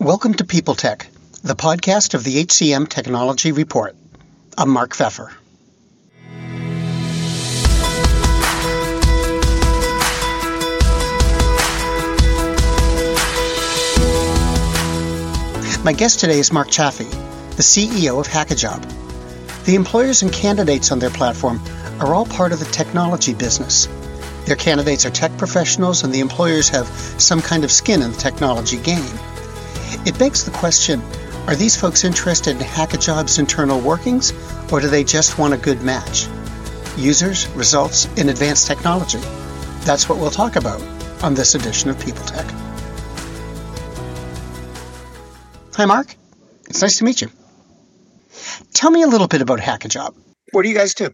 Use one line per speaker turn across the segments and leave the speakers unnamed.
Welcome to People Tech, the podcast of the HCM Technology Report. I'm Mark Feffer. My guest today is Mark Chaffey, the CEO of Hackajob. The employers and candidates on their platform are all part of the technology business. Their candidates are tech professionals, and the employers have some kind of skin in the technology game. It begs the question are these folks interested in Hackajob's internal workings, or do they just want a good match? Users, results, and advanced technology. That's what we'll talk about on this edition of People Tech. Hi, Mark. It's nice to meet you. Tell me a little bit about Hackajob. What do you guys do?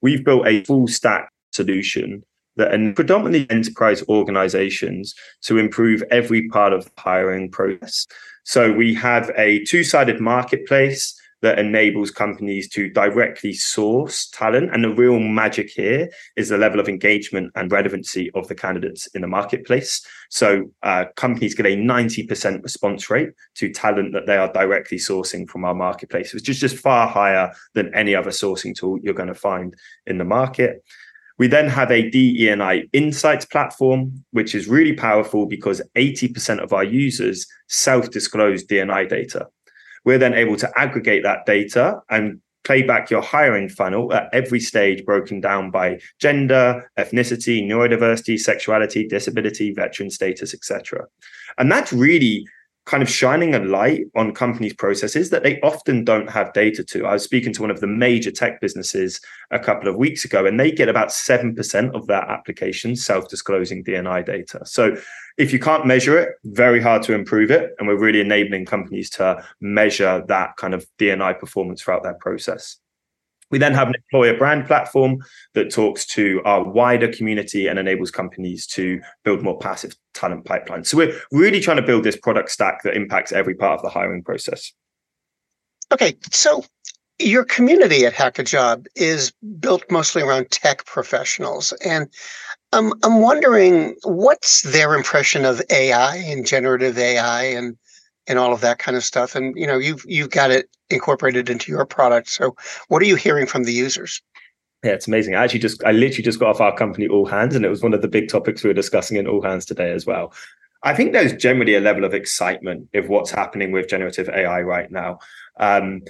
We've built a full stack solution that and predominantly enterprise organizations to improve every part of the hiring process. So we have a two-sided marketplace that enables companies to directly source talent. And the real magic here is the level of engagement and relevancy of the candidates in the marketplace. So uh, companies get a 90% response rate to talent that they are directly sourcing from our marketplace, which is just far higher than any other sourcing tool you're going to find in the market. We then have a DE&I insights platform, which is really powerful because 80% of our users self-disclose D&I data. We're then able to aggregate that data and play back your hiring funnel at every stage, broken down by gender, ethnicity, neurodiversity, sexuality, disability, veteran status, etc. And that's really kind of shining a light on companies' processes that they often don't have data to. I was speaking to one of the major tech businesses a couple of weeks ago, and they get about 7% of their applications self disclosing D&I data. So if you can't measure it, very hard to improve it. And we're really enabling companies to measure that kind of D&I performance throughout their process. We then have an employer brand platform that talks to our wider community and enables companies to build more passive talent pipeline. So we're really trying to build this product stack that impacts every part of the hiring process.
Okay, so your community at Hackajob is built mostly around tech professionals, and I'm I'm wondering what's their impression of AI and generative AI and and all of that kind of stuff. And you know, you've you've got it incorporated into your product. So, what are you hearing from the users?
Yeah, it's amazing. I actually just I literally just got off our company All Hands, and it was one of the big topics we were discussing in All Hands today as well. I think there's generally a level of excitement of what's happening with generative AI right now. Um,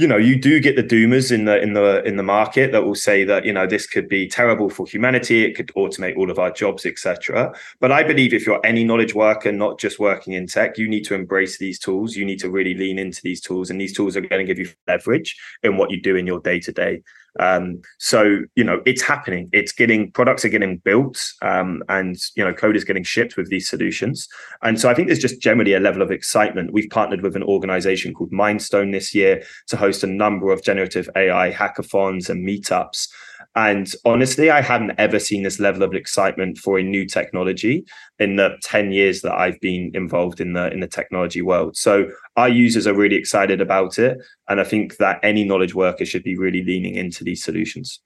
you know you do get the doomers in the in the in the market that will say that you know this could be terrible for humanity it could automate all of our jobs etc but i believe if you're any knowledge worker not just working in tech you need to embrace these tools you need to really lean into these tools and these tools are going to give you leverage in what you do in your day to day um, so you know it's happening. It's getting products are getting built, um, and you know code is getting shipped with these solutions. And so I think there's just generally a level of excitement. We've partnered with an organization called Mindstone this year to host a number of generative AI hackathons and meetups. And honestly, I hadn't ever seen this level of excitement for a new technology in the 10 years that I've been involved in the in the technology world. So our users are really excited about it. And I think that any knowledge worker should be really leaning into these solutions.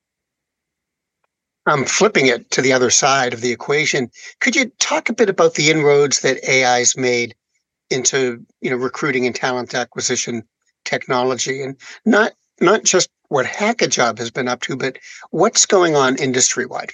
I'm flipping it to the other side of the equation. Could you talk a bit about the inroads that AI's made into you know recruiting and talent acquisition technology and not not just what Hackajob has been up to, but what's going on industry wide?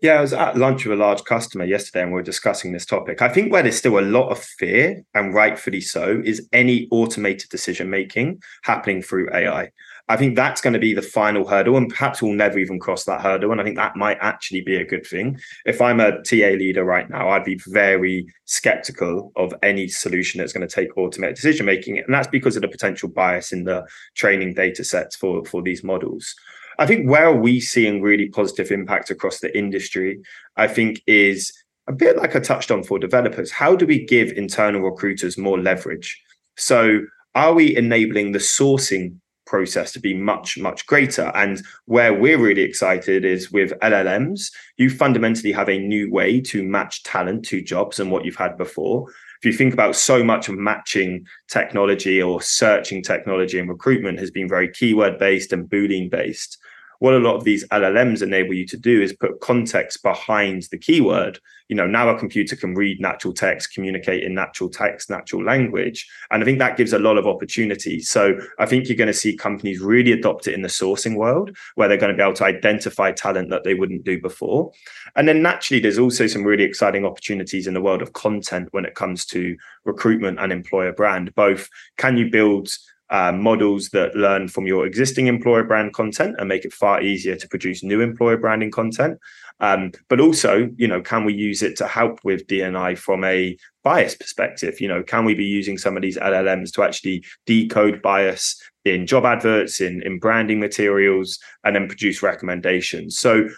Yeah, I was at lunch with a large customer yesterday and we were discussing this topic. I think where there's still a lot of fear, and rightfully so, is any automated decision making happening through AI. I think that's going to be the final hurdle, and perhaps we'll never even cross that hurdle. And I think that might actually be a good thing. If I'm a TA leader right now, I'd be very skeptical of any solution that's going to take automated decision making, and that's because of the potential bias in the training data sets for for these models. I think where we seeing really positive impact across the industry? I think is a bit like I touched on for developers. How do we give internal recruiters more leverage? So are we enabling the sourcing process to be much much greater. And where we're really excited is with llms you fundamentally have a new way to match talent to jobs and what you've had before. If you think about so much of matching technology or searching technology and recruitment has been very keyword based and boolean based what a lot of these LLMs enable you to do is put context behind the keyword. You know, now a computer can read natural text, communicate in natural text, natural language. And I think that gives a lot of opportunity. So I think you're going to see companies really adopt it in the sourcing world, where they're going to be able to identify talent that they wouldn't do before. And then naturally, there's also some really exciting opportunities in the world of content when it comes to recruitment and employer brand. Both can you build uh, models that learn from your existing employer brand content and make it far easier to produce new employer branding content. Um, but also, you know, can we use it to help with DNI from a bias perspective? You know, can we be using some of these LLMs to actually decode bias in job adverts, in in branding materials, and then produce recommendations? So,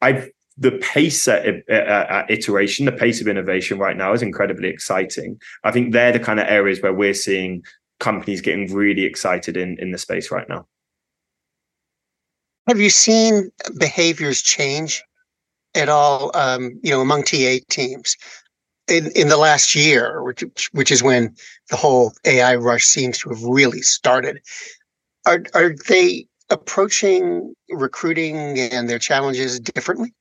I the pace at, at, iteration, the pace of innovation right now is incredibly exciting. I think they're the kind of areas where we're seeing companies getting really excited in in the space right now.
Have you seen behaviors change at all? Um, you know, among TA teams in in the last year, which which is when the whole AI rush seems to have really started. Are are they approaching recruiting and their challenges differently?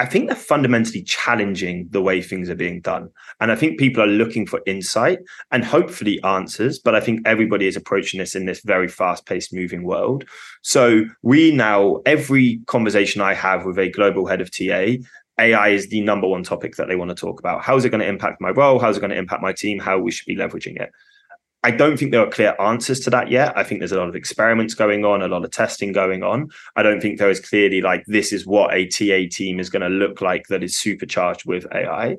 I think they're fundamentally challenging the way things are being done. And I think people are looking for insight and hopefully answers. But I think everybody is approaching this in this very fast paced moving world. So we now, every conversation I have with a global head of TA, AI is the number one topic that they want to talk about. How is it going to impact my role? How is it going to impact my team? How we should be leveraging it. I don't think there are clear answers to that yet. I think there's a lot of experiments going on, a lot of testing going on. I don't think there is clearly like this is what a TA team is going to look like that is supercharged with AI.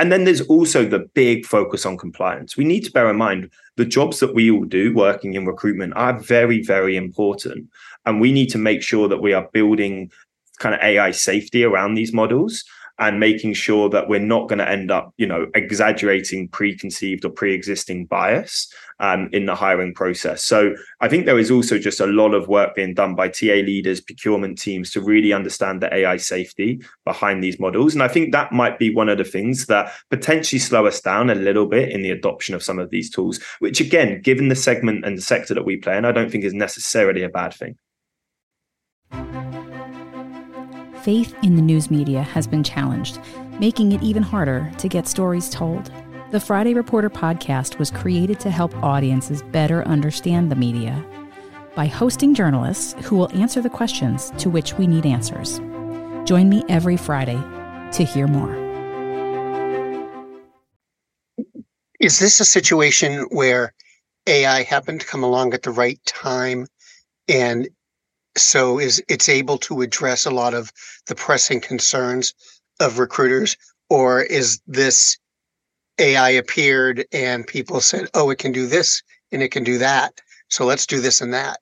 And then there's also the big focus on compliance. We need to bear in mind the jobs that we all do working in recruitment are very, very important. And we need to make sure that we are building kind of AI safety around these models and making sure that we're not going to end up, you know, exaggerating preconceived or pre-existing bias um, in the hiring process. So I think there is also just a lot of work being done by TA leaders, procurement teams to really understand the AI safety behind these models. And I think that might be one of the things that potentially slow us down a little bit in the adoption of some of these tools, which again, given the segment and the sector that we play in, I don't think is necessarily a bad thing.
Faith in the news media has been challenged, making it even harder to get stories told. The Friday Reporter podcast was created to help audiences better understand the media by hosting journalists who will answer the questions to which we need answers. Join me every Friday to hear more.
Is this a situation where AI happened to come along at the right time and so is it's able to address a lot of the pressing concerns of recruiters? Or is this ai appeared and people said oh it can do this and it can do that. So let's do this and that.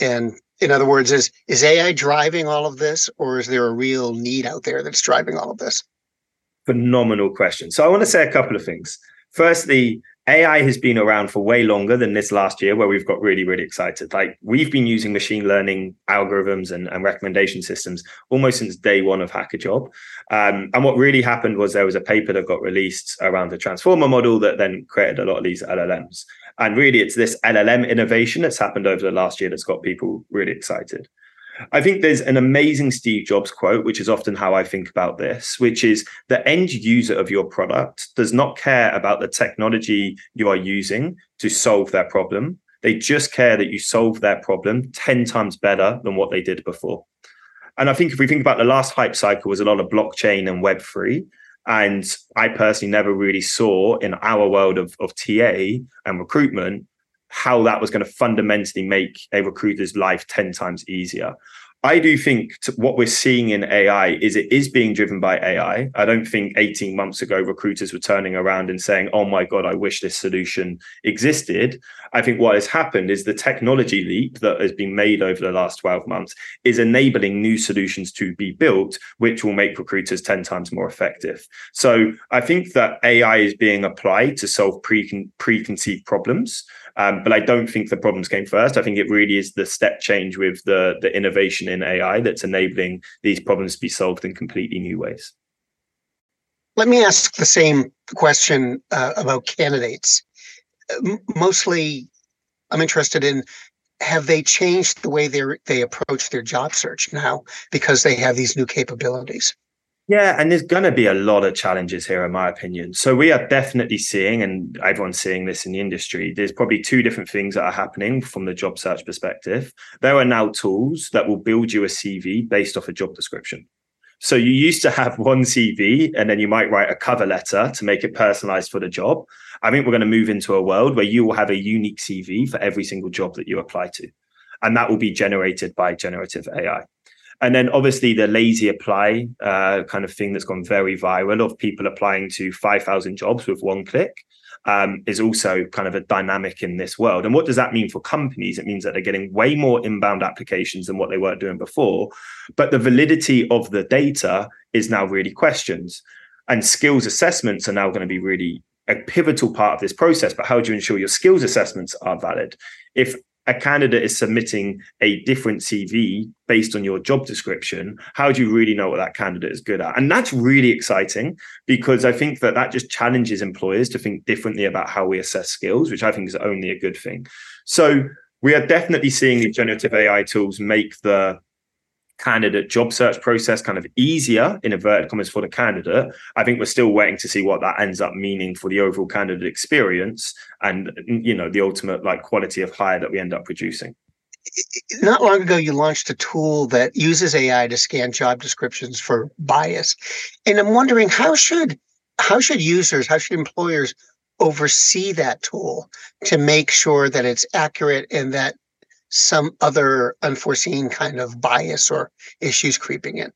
And in other words is is ai driving all of this or is there a real need out there that's driving all of this?
Phenomenal question. So i want to say a couple of things. Firstly AI has been around for way longer than this last year, where we've got really, really excited. Like we've been using machine learning algorithms and, and recommendation systems almost since day one of Hackajob. Um, and what really happened was there was a paper that got released around the transformer model that then created a lot of these LLMs. And really, it's this LLM innovation that's happened over the last year that's got people really excited. I think there's an amazing Steve Jobs quote, which is often how I think about this, which is the end user of your product does not care about the technology you are using to solve their problem. They just care that you solve their problem 10 times better than what they did before. And I think if we think about the last hype cycle was a lot of blockchain and Web3. And I personally never really saw in our world of, of TA and recruitment how that was going to fundamentally make a recruiter's life 10 times easier. I do think what we're seeing in AI is it is being driven by AI. I don't think 18 months ago recruiters were turning around and saying, oh my God, I wish this solution existed. I think what has happened is the technology leap that has been made over the last 12 months is enabling new solutions to be built, which will make recruiters 10 times more effective. So I think that AI is being applied to solve pre- preconceived problems. Um, but I don't think the problems came first. I think it really is the step change with the, the innovation in AI that's enabling these problems to be solved in completely new ways.
Let me ask the same question uh, about candidates. Mostly, I'm interested in have they changed the way they they approach their job search now because they have these new capabilities?
Yeah, and there's going to be a lot of challenges here, in my opinion. So we are definitely seeing, and everyone's seeing this in the industry. There's probably two different things that are happening from the job search perspective. There are now tools that will build you a CV based off a job description. So you used to have one CV, and then you might write a cover letter to make it personalized for the job. I think we're going to move into a world where you will have a unique CV for every single job that you apply to, and that will be generated by generative AI. And then obviously the lazy apply uh, kind of thing that's gone very viral of people applying to 5,000 jobs with one click um, is also kind of a dynamic in this world. And what does that mean for companies? It means that they're getting way more inbound applications than what they were doing before. But the validity of the data is now really questioned. And skills assessments are now going to be really a pivotal part of this process. But how do you ensure your skills assessments are valid? If a candidate is submitting a different CV based on your job description, how do you really know what that candidate is good at? And that's really exciting because I think that that just challenges employers to think differently about how we assess skills, which I think is only a good thing. So we are definitely seeing the generative AI tools make the candidate job search process kind of easier in inverted commas for the candidate. I think we're still waiting to see what that ends up meaning for the overall candidate experience and mm, you know the ultimate like quality of hire that we end up producing.
Not long ago you launched a tool that uses ai to scan job descriptions for bias. And i'm wondering how should how should users how should employers oversee that tool to make sure that it's accurate and that some other unforeseen kind of bias or issues creeping in?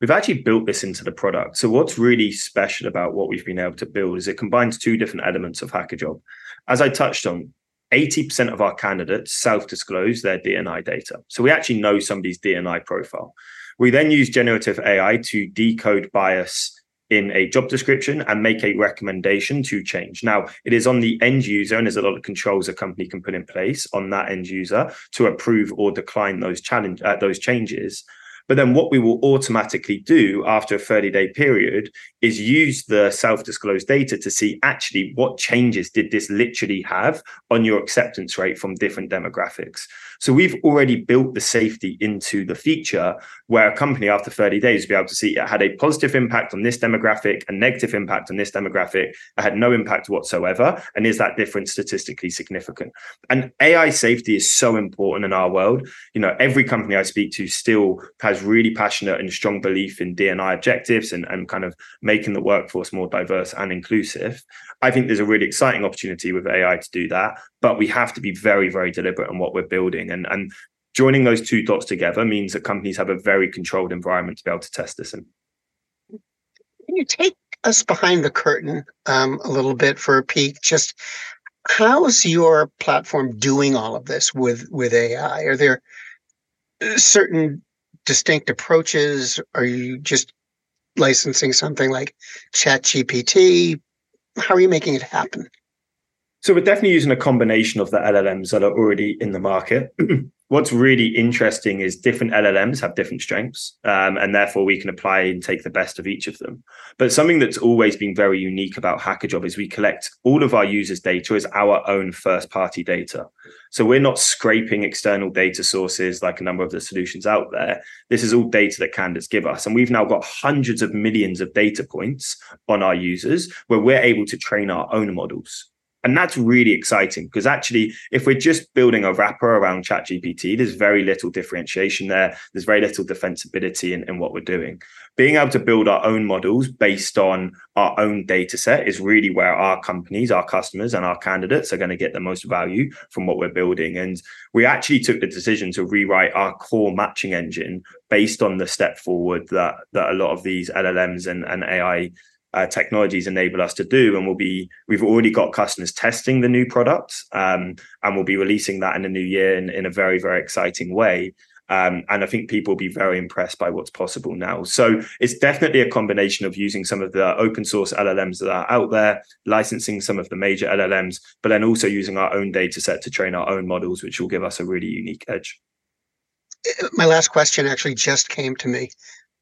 We've actually built this into the product. So, what's really special about what we've been able to build is it combines two different elements of Hackajob. As I touched on, 80% of our candidates self disclose their DNI data. So, we actually know somebody's DNI profile. We then use generative AI to decode bias in a job description and make a recommendation to change. Now, it is on the end user, and there's a lot of controls a company can put in place on that end user to approve or decline those challenge uh, those changes. But then what we will automatically do after a 30 day period is use the self disclosed data to see actually what changes did this literally have on your acceptance rate from different demographics. So we've already built the safety into the feature where a company after 30 days will be able to see it had a positive impact on this demographic, a negative impact on this demographic, it had no impact whatsoever. And is that difference statistically significant? And AI safety is so important in our world. You know, every company I speak to still has really passionate and strong belief in DNI objectives and, and kind of making the workforce more diverse and inclusive. I think there's a really exciting opportunity with AI to do that, but we have to be very, very deliberate on what we're building. And, and joining those two dots together means that companies have a very controlled environment to be able to test this in.
Can you take us behind the curtain um, a little bit for a peek? Just how's your platform doing all of this with with AI? Are there certain distinct approaches? Are you just licensing something like ChatGPT? How are you making it happen?
So we're definitely using a combination of the LLMs that are already in the market. What's really interesting is different LLMs have different strengths, um, and therefore we can apply and take the best of each of them. But something that's always been very unique about Hackajob is we collect all of our users' data as our own first-party data. So we're not scraping external data sources like a number of the solutions out there. This is all data that candidates give us, and we've now got hundreds of millions of data points on our users where we're able to train our own models. And that's really exciting because actually, if we're just building a wrapper around ChatGPT, there's very little differentiation there. There's very little defensibility in, in what we're doing. Being able to build our own models based on our own data set is really where our companies, our customers, and our candidates are going to get the most value from what we're building. And we actually took the decision to rewrite our core matching engine based on the step forward that, that a lot of these LLMs and, and AI uh, technologies enable us to do. And we'll be we've already got customers testing the new products, um, and we'll be releasing that in the new year in, in a very very exciting way. Um, and I think people will be very impressed by what's possible now. So it's definitely a combination of using some of the open source LLMs that are out there, licensing some of the major LLMs, but then also using our own data set to train our own models, which will give us a really unique edge.
My last question actually just came to me.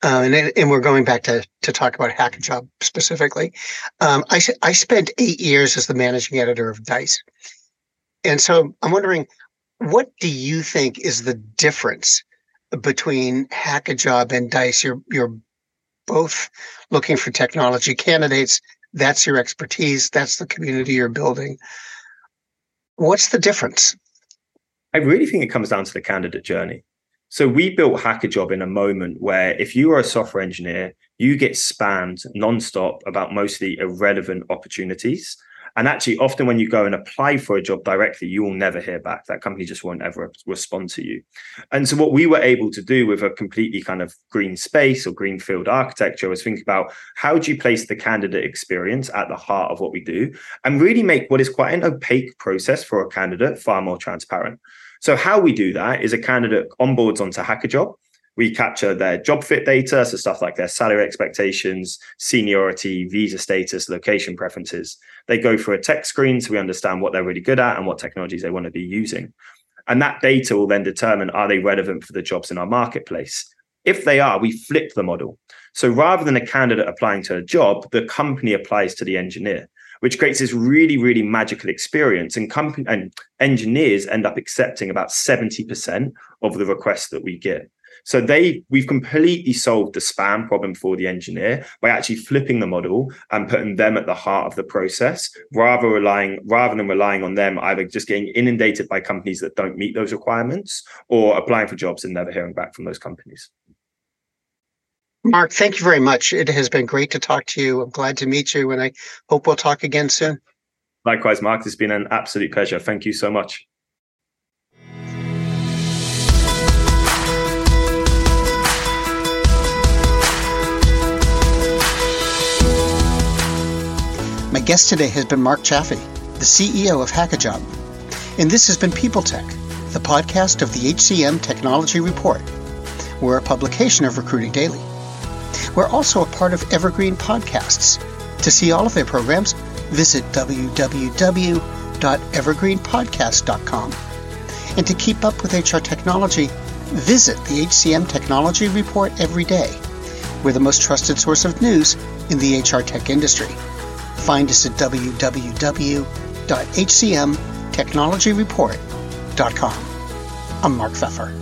Uh, and, and we're going back to, to talk about Hackajob specifically. Um, I, I spent eight years as the managing editor of Dice. And so I'm wondering, what do you think is the difference between Hackajob and Dice? You're you're both looking for technology candidates. That's your expertise. That's the community you're building. What's the difference?
I really think it comes down to the candidate journey. So we built Hackajob in a moment where if you are a software engineer, you get spammed nonstop about mostly irrelevant opportunities. And actually, often when you go and apply for a job directly, you will never hear back. That company just won't ever respond to you. And so, what we were able to do with a completely kind of green space or greenfield architecture was think about how do you place the candidate experience at the heart of what we do and really make what is quite an opaque process for a candidate far more transparent. So, how we do that is a candidate onboards onto Hackajob we capture their job fit data, so stuff like their salary expectations, seniority, visa status, location preferences. They go for a tech screen so we understand what they're really good at and what technologies they want to be using. And that data will then determine are they relevant for the jobs in our marketplace? If they are, we flip the model. So rather than a candidate applying to a job, the company applies to the engineer, which creates this really, really magical experience. And company and engineers end up accepting about 70% of the requests that we get. So they we've completely solved the spam problem for the engineer by actually flipping the model and putting them at the heart of the process, rather relying rather than relying on them either just getting inundated by companies that don't meet those requirements or applying for jobs and never hearing back from those companies.
Mark, thank you very much. It has been great to talk to you. I'm glad to meet you, and I hope we'll talk again soon.
Likewise, Mark. It's been an absolute pleasure. Thank you so much.
My guest today has been Mark Chaffey, the CEO of Hackajob. And this has been People Tech, the podcast of the HCM Technology Report. We're a publication of Recruiting Daily. We're also a part of Evergreen Podcasts. To see all of their programs, visit www.evergreenpodcast.com. And to keep up with HR technology, visit the HCM Technology Report every day. We're the most trusted source of news in the HR tech industry. Find us at www.hcmtechnologyreport.com. I'm Mark Feffer.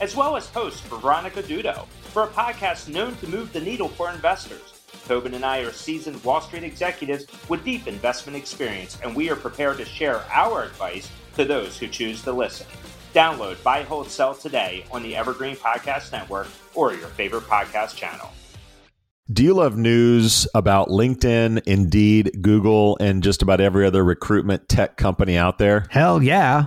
as well as host for Veronica Dudo, for a podcast known to move the needle for investors. Tobin and I are seasoned Wall Street executives with deep investment experience, and we are prepared to share our advice to those who choose to listen. Download Buy, Hold, Sell today on the Evergreen Podcast Network or your favorite podcast channel.
Do you love news about LinkedIn, Indeed, Google, and just about every other recruitment tech company out there?
Hell yeah.